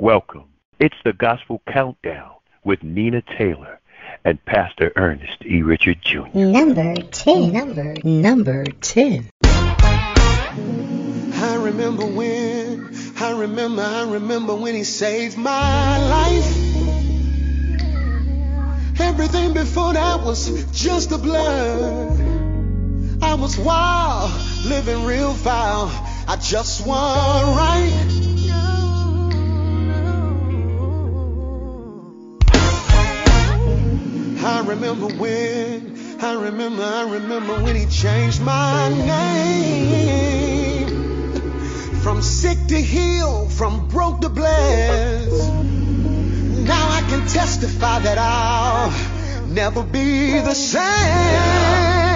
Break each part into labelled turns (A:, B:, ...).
A: Welcome. It's the Gospel Countdown with Nina Taylor and Pastor Ernest E. Richard Jr.
B: Number 10. Number, number 10.
C: I remember when, I remember, I remember when he saved my life. Everything before that was just a blur. I was wild, living real foul. I just want right. I remember when, I remember, I remember when he changed my name. From sick to heal, from broke to blessed. Now I can testify that I'll never be the same.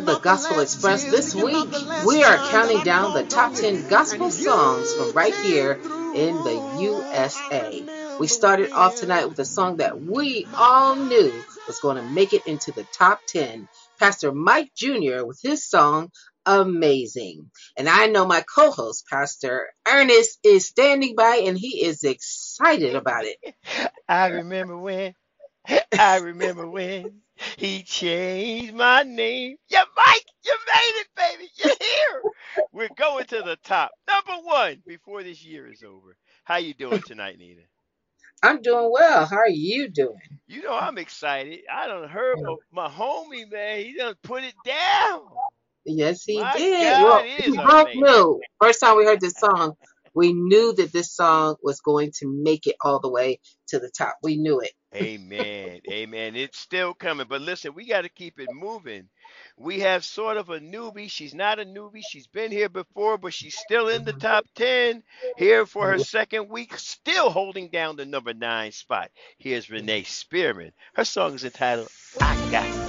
C: The
D: Gospel Express. This week we are counting down the top 10 gospel songs from right here in the USA. We started off tonight with a song that we all knew was going to make it into the top 10. Pastor Mike Jr. with his song Amazing. And I know my co-host, Pastor Ernest, is standing by and he is excited about it.
E: I remember when, I remember when he changed my name. Yeah, Mike, you made it, baby. You're here. We're going to the top. Number one before this year is over. How you doing tonight, Nina?
D: I'm doing well. How are you doing?
E: You know I'm excited. I done heard my, my homie, man. He done put it down.
D: Yes, he
E: My
D: did.
E: God,
D: well, we
E: is amazing.
D: knew. First time we heard this song, we knew that this song was going to make it all the way to the top. We knew it.
E: Amen. Amen. It's still coming. But listen, we got to keep it moving. We have sort of a newbie. She's not a newbie. She's been here before, but she's still in the top 10 here for her second week, still holding down the number nine spot. Here's Renee Spearman. Her song is entitled I Got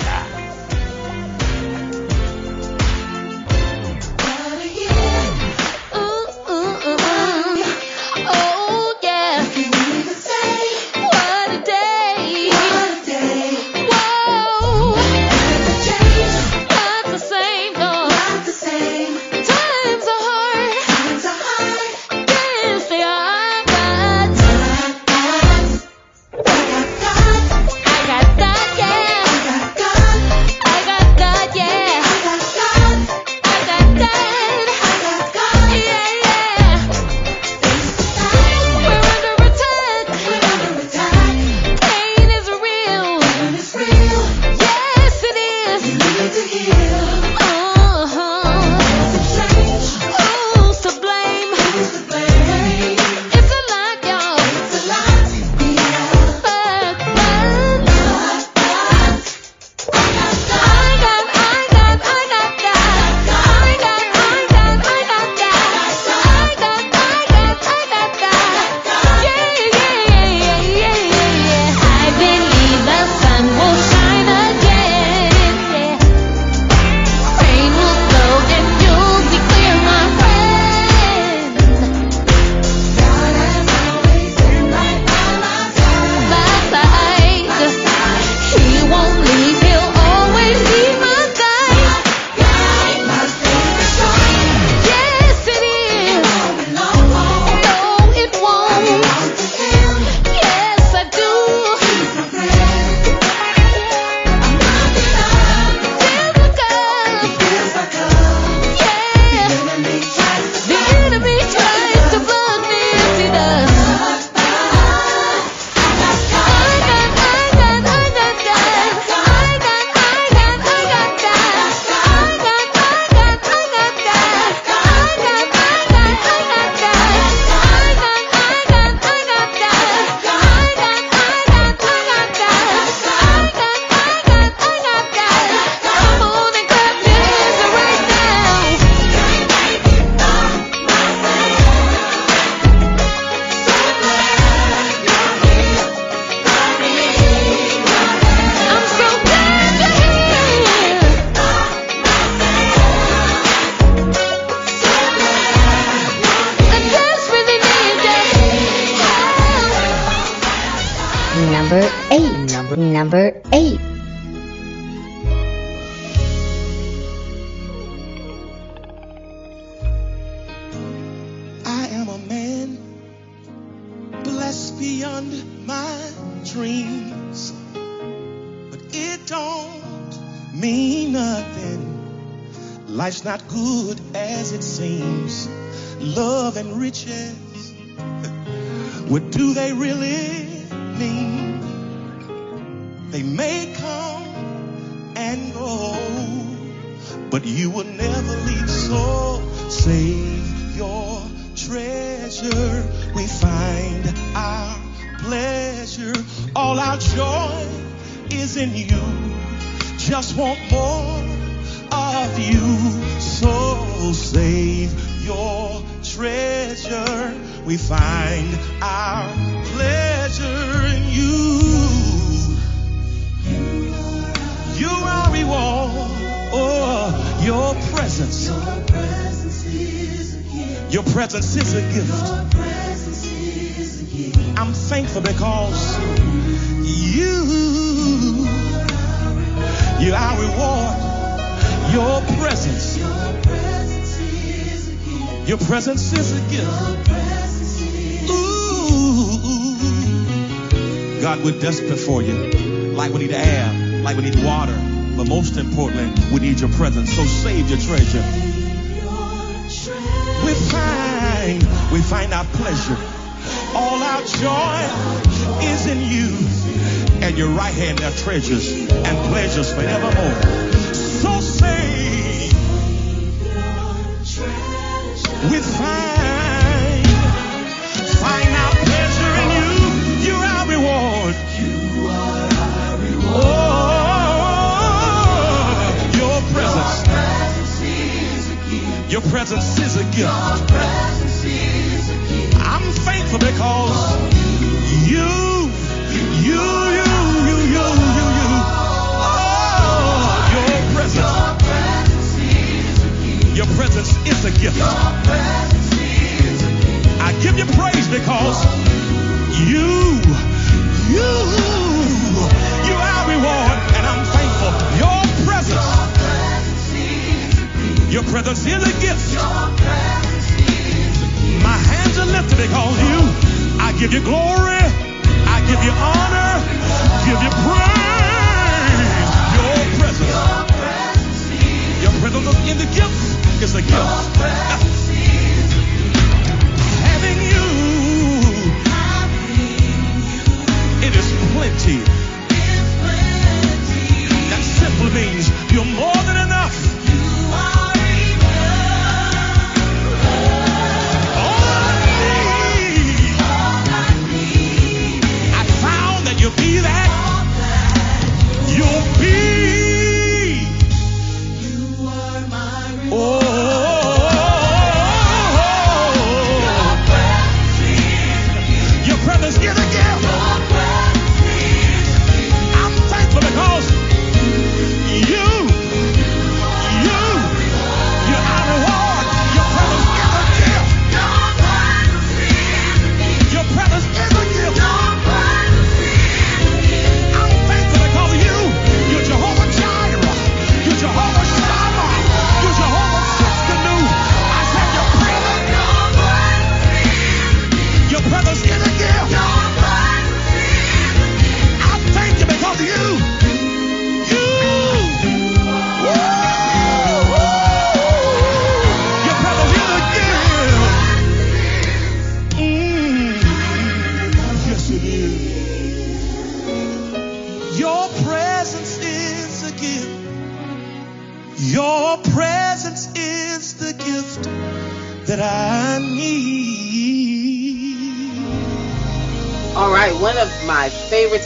F: don't mean nothing. Life's not good as it seems. Love and riches, what do they really mean? They may come and go, but you will never leave. So save your treasure. We find our pleasure. All our joy is in you. Just want more of you. So save your treasure. We find our pleasure in you. You are reward. Oh, your presence. Your presence is a gift. I'm thankful because you, you are reward. Your presence. Your presence is a gift. Ooh. God, we're desperate for you. Like we need air, like we need water. But most importantly, we need your presence. So save your treasure. We find, we find our pleasure. All our joy is in you. And your right hand there are treasures and pleasures forevermore. So save. We find,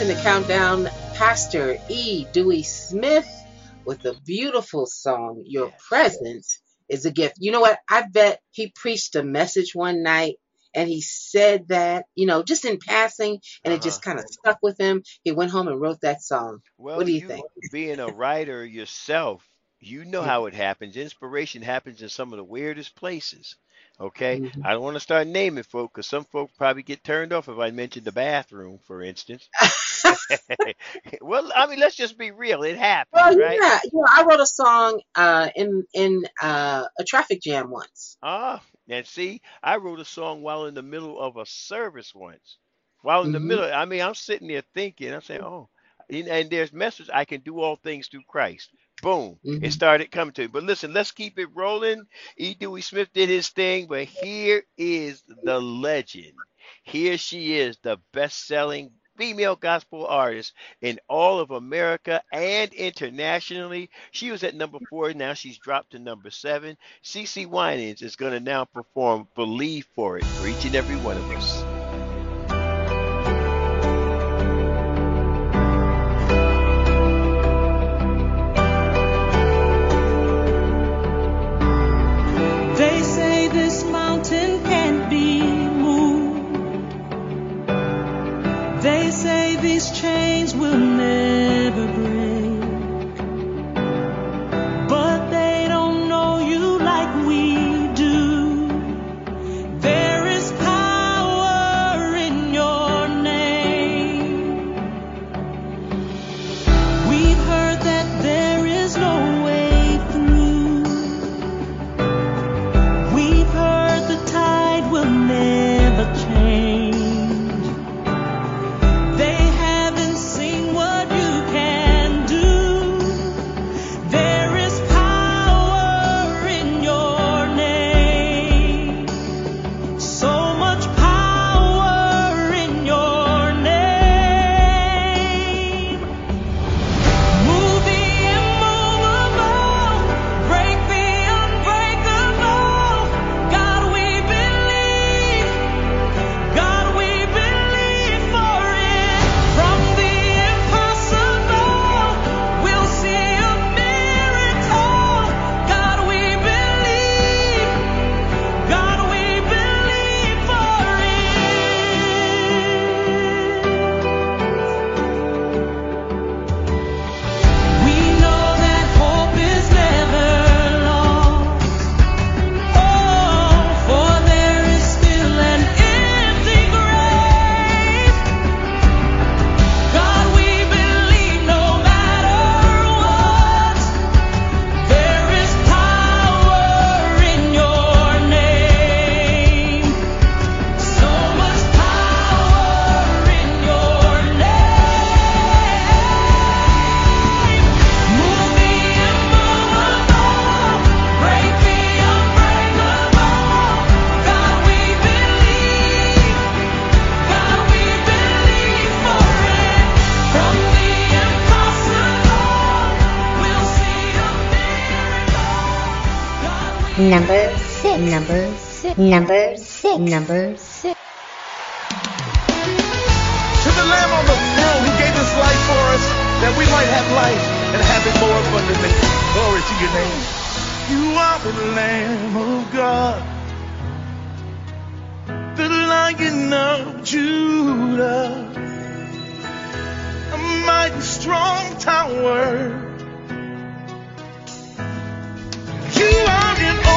F: in the
D: countdown, Pastor E. Dewey Smith, with a beautiful song, Your. Presence is a Gift. You know what? I bet he preached a message one night and he said that, you know, just in passing, and it just
E: Uh-huh.
D: kind of stuck with him. He went home and wrote that song.
E: Well,
D: What do you think?
E: being a writer yourself, you know how it happens. Inspiration happens in some of the weirdest places. Okay,
D: Mhm.
E: I don't want to start naming folk because some folk probably get turned off if I mention the bathroom, for instance.
G: well, I mean, let's just be real. It happened,
D: Well,
G: right?
D: yeah, yeah. I wrote a song uh, in in uh, a traffic jam once.
G: Ah, and see, I wrote a song while in the middle of a service once. While in the
D: Mhm.
G: middle, I mean, I'm sitting there thinking, I'm saying, oh, and and there's message, I can do all things through Christ. Boom,
D: Mhm.
G: it started coming to me. But listen, let's keep it rolling. E. Dewey Smith did his thing, but here is the legend. Here she is, the best-selling female gospel artist in all of America and internationally. She was at number four. Now she's dropped to number seven. CeCe Winans is going to now perform Believe for It for each and every one of us.
B: Number six. Number six.
H: To the Lamb on the throne who gave his life for us, that we might have life and have it more abundantly. Glory to your name. You are the Lamb of God, the Lion of Judah, a mighty strong tower. You are an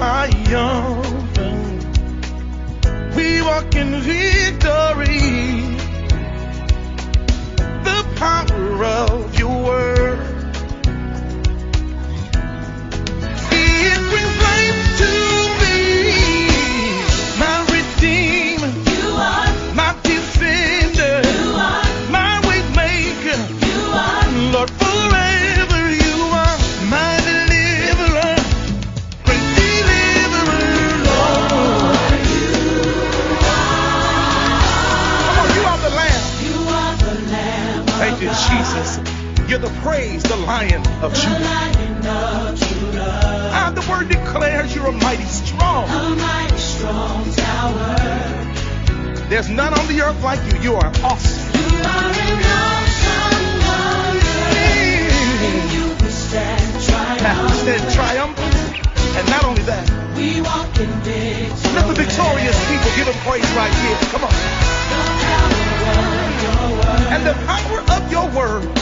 H: triumphant. We walk in victory. The power of your word. You're the praise, the Lion of
I: the
H: Judah.
I: Lion of Judah,
H: Ah, the word declares you're a mighty strong.
I: a mighty strong tower.
H: There's none on the earth like you. You are awesome.
I: You are an awesome wonder, and you stand
H: Now, stand
I: triumphant.
H: triumphant. And not only that,
I: We walk in victory.
H: let the victorious people give him praise right here. Come on. And the power of your word.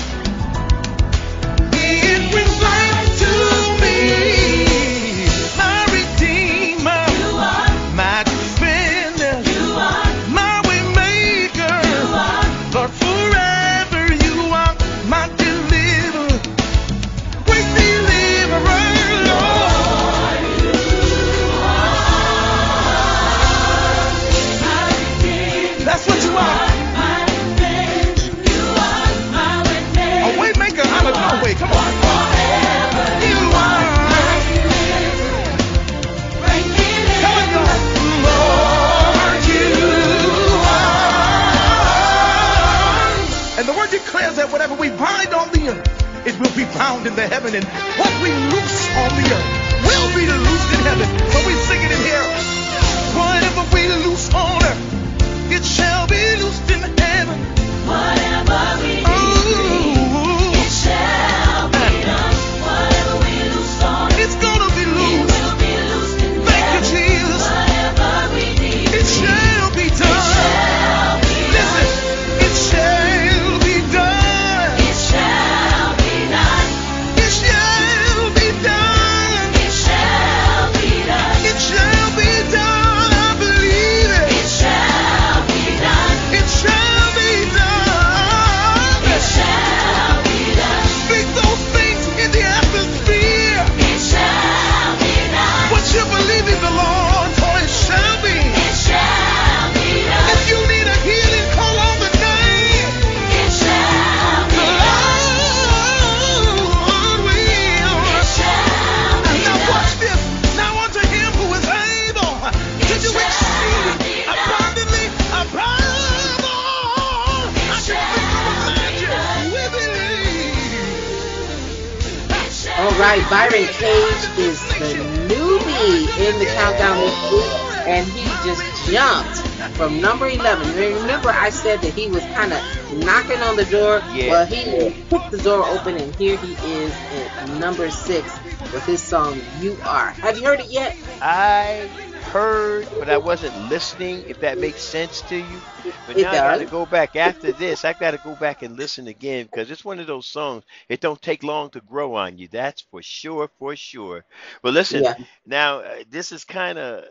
D: From number 11. Remember, I said that he was kind of knocking on the door?
E: Yeah.
D: Well, he kicked the door open, and here he is at number six with his song "You Are." Have you heard it yet?
E: I heard, but I wasn't listening, if that makes sense to you. But
D: It
E: now I got to go back after this. I got to go back and listen again because it's one of those songs. It don't take long to grow on you. That's for sure, for sure. But listen,
D: Yeah.
E: now uh, this is kind of.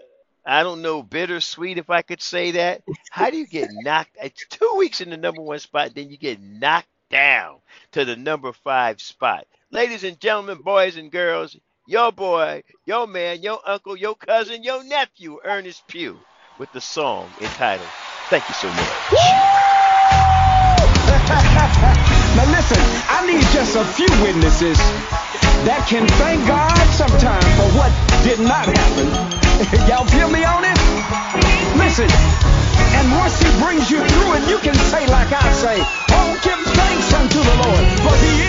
E: I don't know, bittersweet if I could say that. How do you get knocked? It's two weeks in the number one spot, then you get knocked down to the number five spot. Ladies and gentlemen, boys and girls, your boy, your man, your uncle, your cousin, your nephew, Ernest Pugh, with the song entitled Thank You So Much.
J: Now listen, I need just a few witnesses that can thank God sometime for what did not happen. Y'all feel me on it? Listen, and once he brings you through it, you can say like I say, oh, give thanks unto the Lord, for he is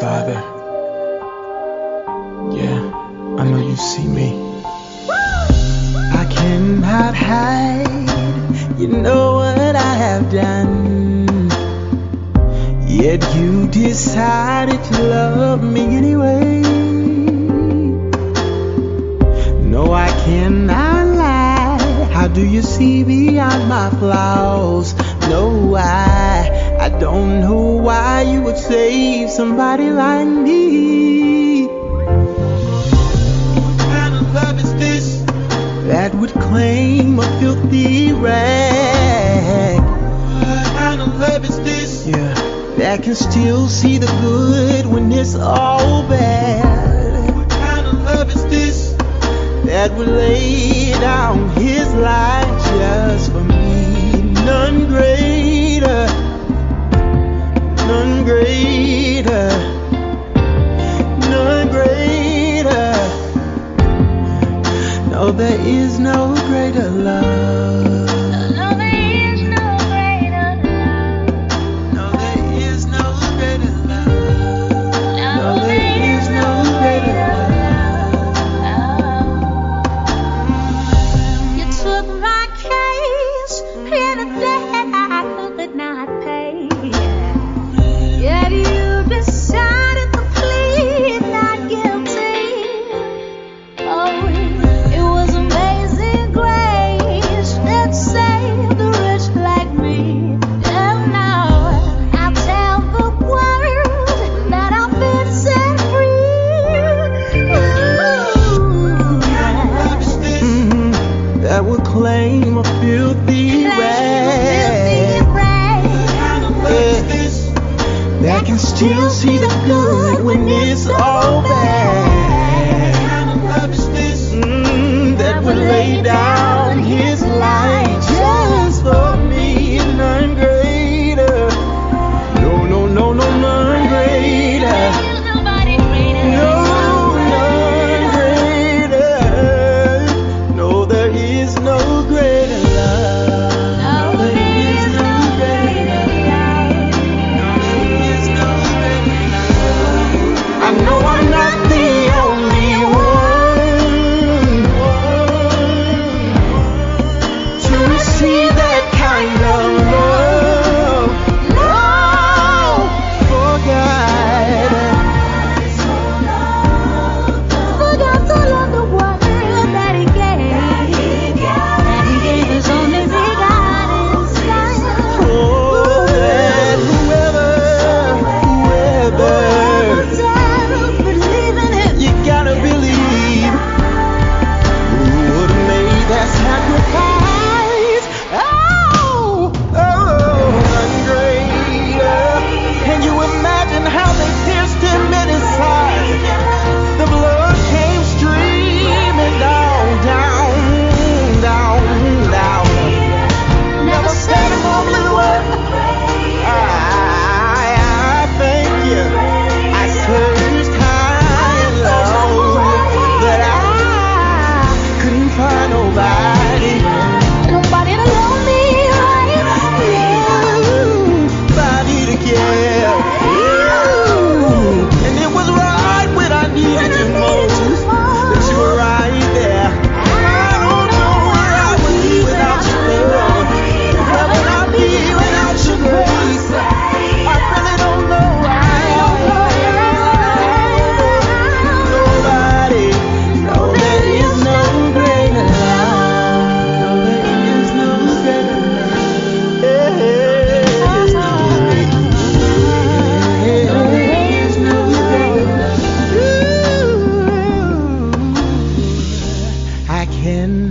K: Father, yeah, I know you see me. I cannot hide, you know what I have done. Yet you decided to love me anyway. No, I cannot lie. How do you see beyond my flaws? No, I. I don't know why you would save somebody like me. What kind of love is this that would claim a filthy rag? What kind of love is this? Yeah, that can still see the good when it's all bad. What kind of love is this that would lay down his life just for me? None greater none greater, none greater. No, there is no greater love.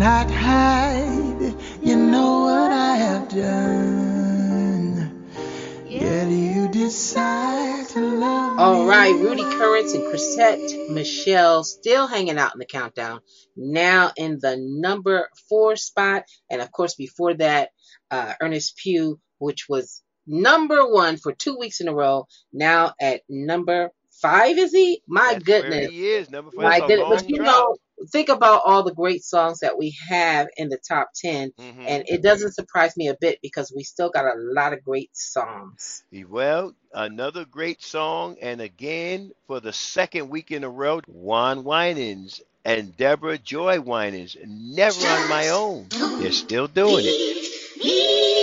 K: hide. You know what I have done. Yet you decide to love.
D: All right, Rudy Currence and Chrisette Michelle still hanging out in the countdown. Now in the number four spot, and of course before that, uh, Ernest Pugh, which was number one for two weeks in a row. Now at number five, is he? My
K: That's
D: goodness,
K: he is number five.
D: My goodness, but you know think about all the great songs that we have in the top 10
K: mm-hmm.
D: and it doesn't surprise me a bit because we still got a lot of great songs.
K: Well another great song and again for the second week in a row juan winans and deborah joy winans never on my own. They're still doing it.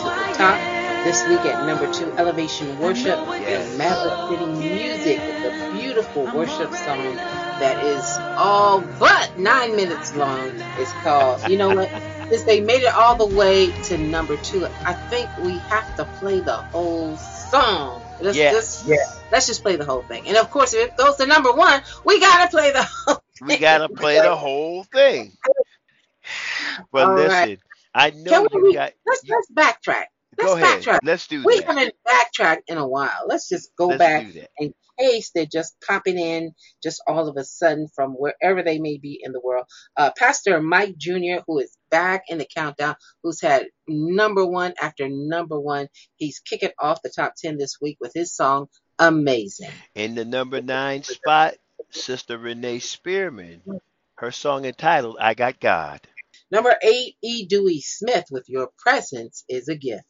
L: To the
D: top. This week at number two, Elevation Worship and Maverick City Music with a beautiful worship song that is all but nine minutes long. It's called, you know what? Since they made it all the way to number two, I think we have to play the whole song. Let's
E: Yeah.
D: just let's just play the whole thing. And of course, if it goes to number one, we gotta play the whole Thing.
E: We gotta play the whole thing. But
D: All
E: listen,
D: right.
E: I
D: Can
E: know
D: we,
E: got.
D: let's let's backtrack. Let's
E: Go ahead.
D: backtrack.
E: Let's do
D: We
E: that.
D: We haven't backtracked in a while. Let's just go
E: Let's
D: back in case they're just popping in just all of a sudden from wherever they may be in the world. Uh, Pastor Mike Jr., who is back in the countdown, who's had number one after number one. He's kicking off the top 10 this week with his song, Amazing.
E: In the number nine spot, Sister Renee Spearman. Her song entitled "I Got God."
D: Number eight, E. Dewey Smith with Your Presence is a Gift.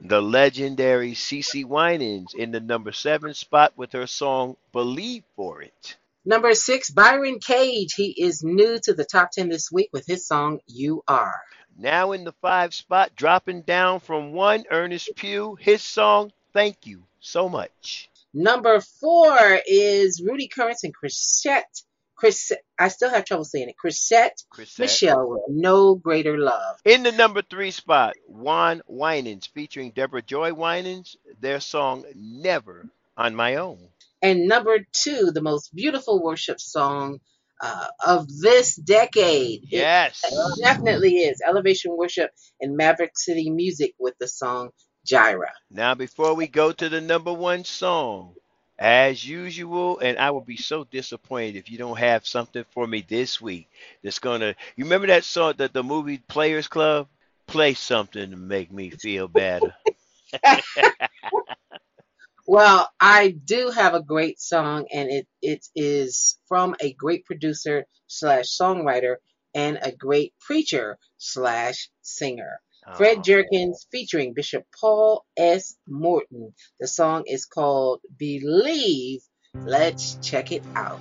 E: The legendary CeCe Winans in the number seven spot with her song "Believe for It."
D: Number six, Byron Cage. He is new to the top 10 this week with his song, You Are.
E: Now in the five spot, dropping down from one, Ernest Pugh. His song "Thank You So Much."
D: Number four is Rudy Currence and Chrisette. Chris, I still have trouble saying it. Chrisette
E: Chrisette.
D: Michelle No Greater Love.
E: In the number three spot, Juan Winans featuring Deborah Joy Winans, their song Never on My Own.
D: And number two, the most beautiful worship song uh, of this decade. It
E: Yes.
D: definitely is. Elevation Worship and Maverick City Music with the song Jireh.
E: Now, before we go to the number one song, as usual, and I will be so disappointed if you don't have something for me this week that's gonna. You remember that song, the, the movie Players Club? Play something to make me feel better.
D: Well, I do have a great song, and it, it is from a great producer slash songwriter and a great preacher slash singer. Fred
E: Oh.
D: Jerkins featuring Bishop Paul S. Morton. The song is called Believe. Let's check it out.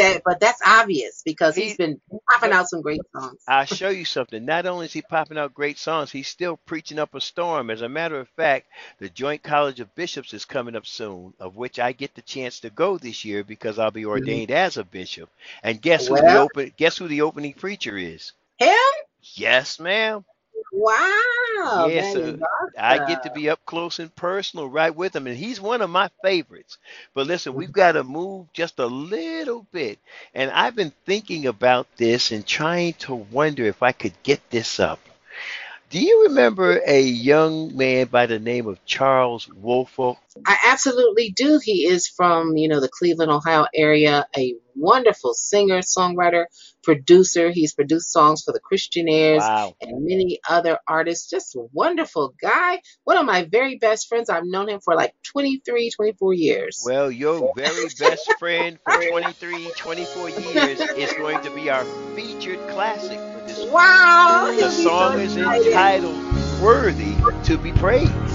D: That, but that's obvious because
E: He-
D: he's been popping out some great songs.
E: I'll show you something. Not only is he popping out great songs, he's still preaching up a storm. As a matter of fact, the Joint College of Bishops is coming up soon, of which I get the chance to go this year because I'll be mm-hmm. ordained as a bishop. And guess who the open guess who the opening preacher is?
D: Him?
E: Yes, ma'am.
D: Wow.
E: Yes,
D: is
E: I get to be up close and personal right with him, and he's one of my favorites. But listen, we've got to move just a little bit, and I've been thinking about this and trying to wonder if I could get this up. Do you remember a young man by the name of Charles Woolfolk?
D: I absolutely do. He is from, you know, the Cleveland, Ohio area, a wonderful singer, songwriter, producer. He's produced songs for the Christianaires
E: Wow.
D: and many other artists. Just a wonderful guy. One of my very best friends. I've known him for like 23, 24 years.
E: Well, your very best friend for 23, 24 years is going to be our featured classic for this
D: wow.
E: The
D: be so
E: song is entitled Worthy to be Praised.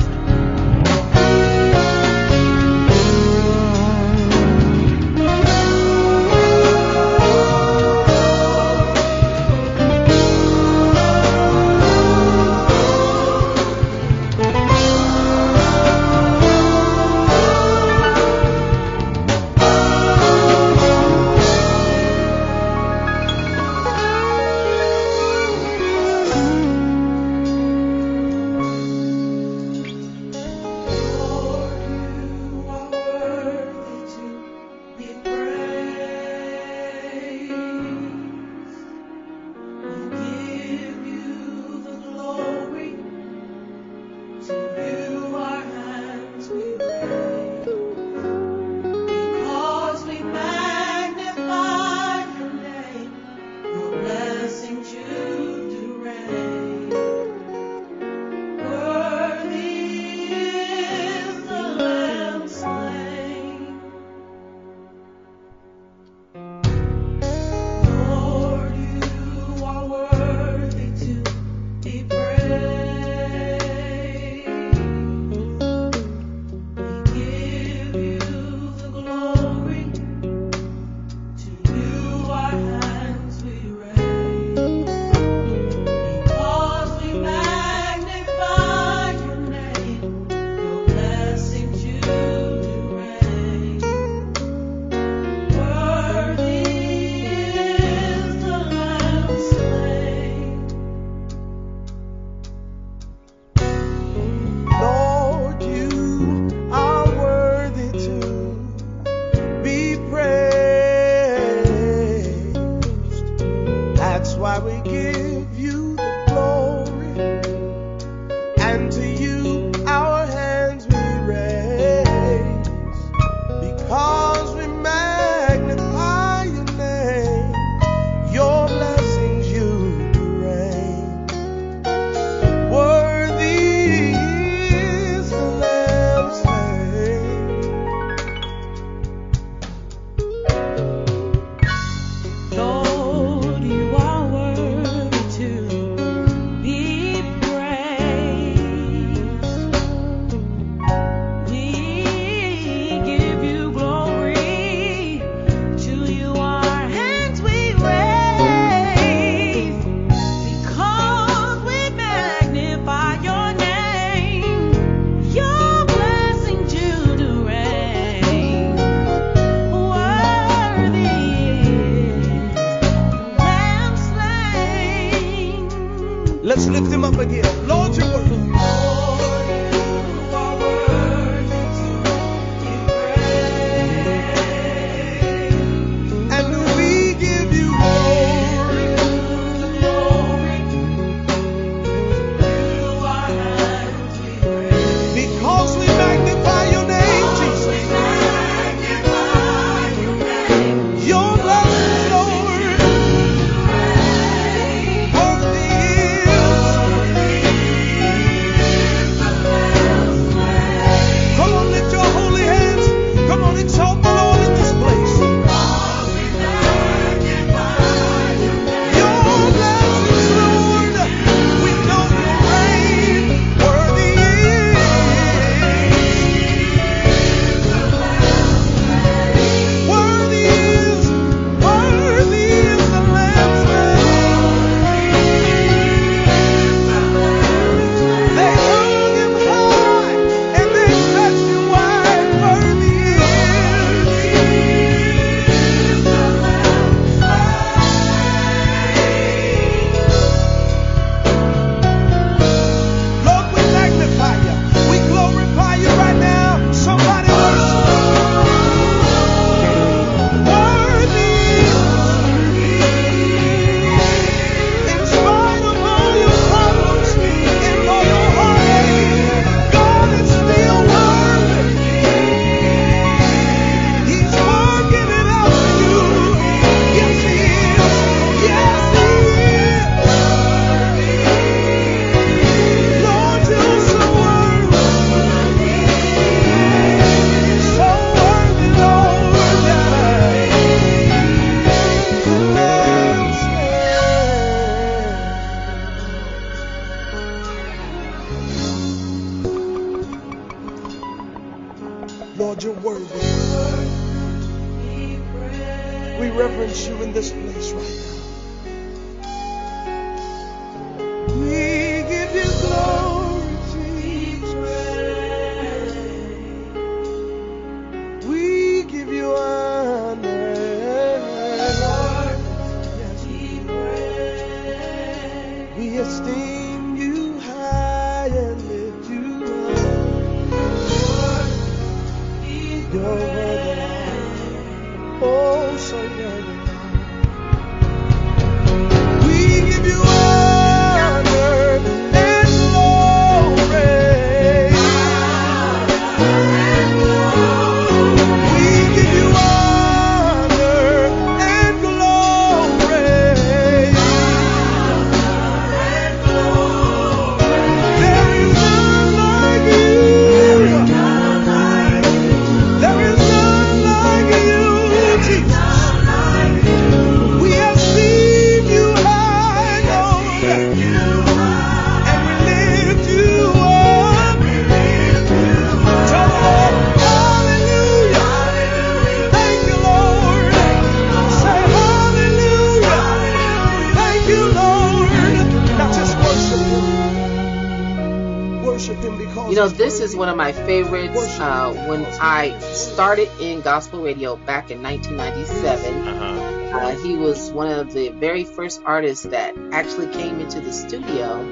D: Started in gospel radio back in 1997,
E: Uh-huh.
D: uh, he was one of the very first artists that actually came into the studio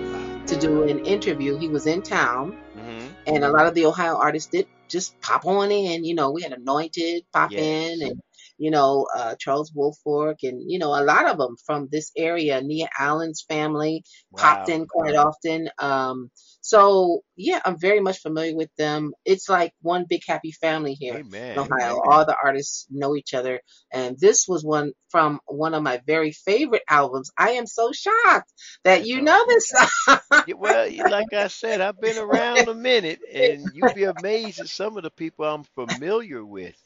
D: to do an interview. He was in town,
E: hmm
D: and a lot of the Ohio artists did just pop on in. You know, we had Anointed pop
E: Yes.
D: in, and you know uh, Charles Woolfolk, and you know a lot of them from this area. Nia Allen's family popped in quite often. Um, so yeah, I'm very much familiar with them. It's like one big happy family here
E: Amen.
D: in Ohio. All the artists know each other, and this was one from one of my very favorite albums. I am so shocked that you oh, know this song.
E: Well, like I said, I've been around a minute, and you'd be amazed at some of the people I'm familiar with.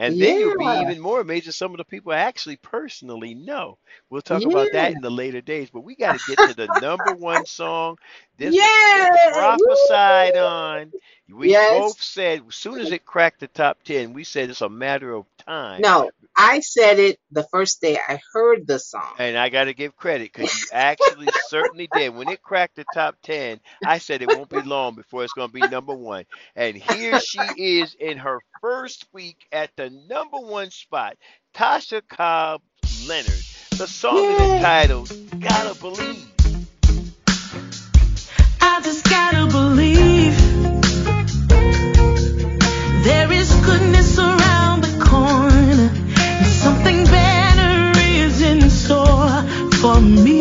E: And then you'll be even more amazed at some of the people I actually personally know. We'll talk about that in the later days, but we got to get to the number one song. This
D: Yeah.
E: prophesied on. We
D: Yes.
E: both said as soon as it cracked the top ten, we said it's a matter of time.
D: No, I said it the first day I heard the song.
E: And I got to give credit because you actually certainly did. When it cracked the top 10, I said it won't be long before it's going to be number one. And here she is in her first week at the number one spot. Tasha Cobb Leonard. The song is entitled Gotta Believe.
G: I just gotta me.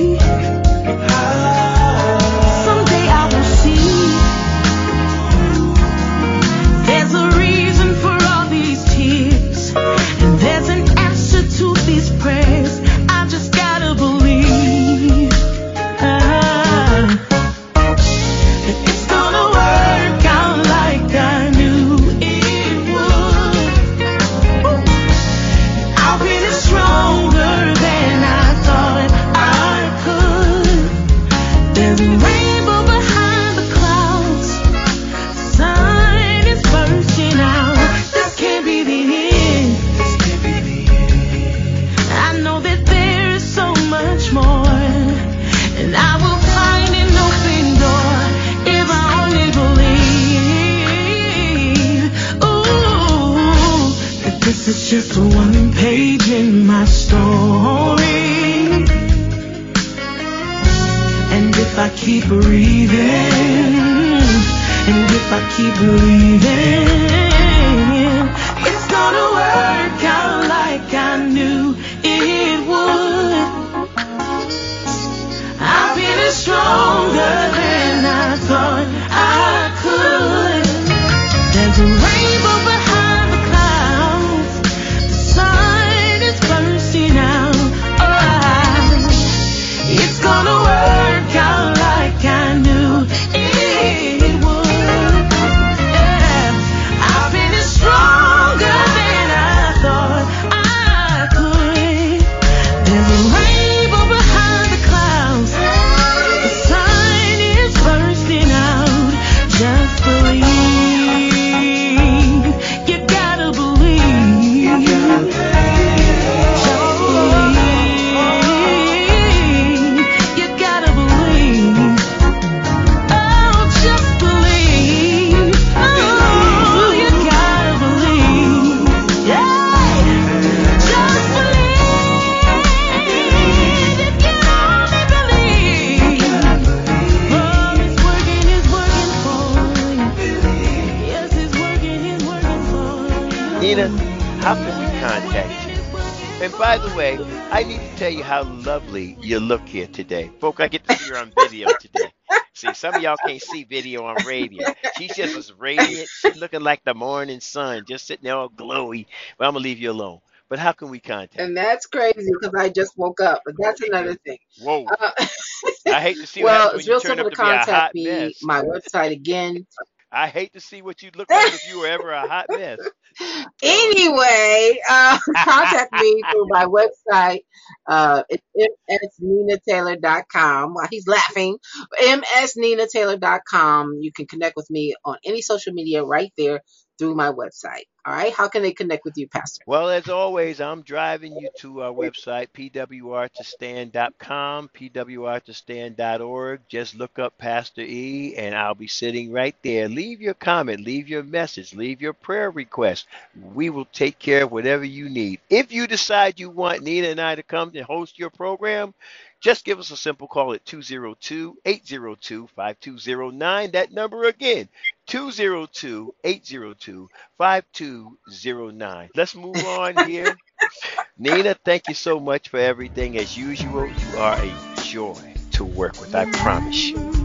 E: Lovely you look here today. Folk, I get to see her on video today. See, some of y'all can't see video on radio. She's just as radiant. She's looking like the morning sun, just sitting there all glowy. But I'm going to leave you alone. But how can we contact
D: And that's crazy because I just woke up, but that's another thing.
E: Whoa.
D: Uh,
E: I hate to see what
D: well, it's real simple to
E: to be a hot
D: contact me.
E: mess.
D: My website again.
E: I hate to see what you'd look like if you were ever a hot mess.
D: Anyway, uh, contact me through my website. Uh, it's msninataylor.com. While he's laughing, msninataylor.com. You can connect with me on any social media right there through my website. All right, how can they connect with you, Pastor?
G: Well, as always, I'm driving you to our website, pwrtostand.com, pwrtostand.org. Just look up Pastor E, and I'll be sitting right there. Leave your comment, leave your message, leave your prayer request. We will take care of whatever you need. If you decide you want Nina and I to come and host your program, just give us a simple call at 202 802 5209. That number again, 202-802-5209. Let's move on here. Nina, thank you so much for everything. As usual, you are a joy to work with. I promise you.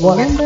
B: Morning.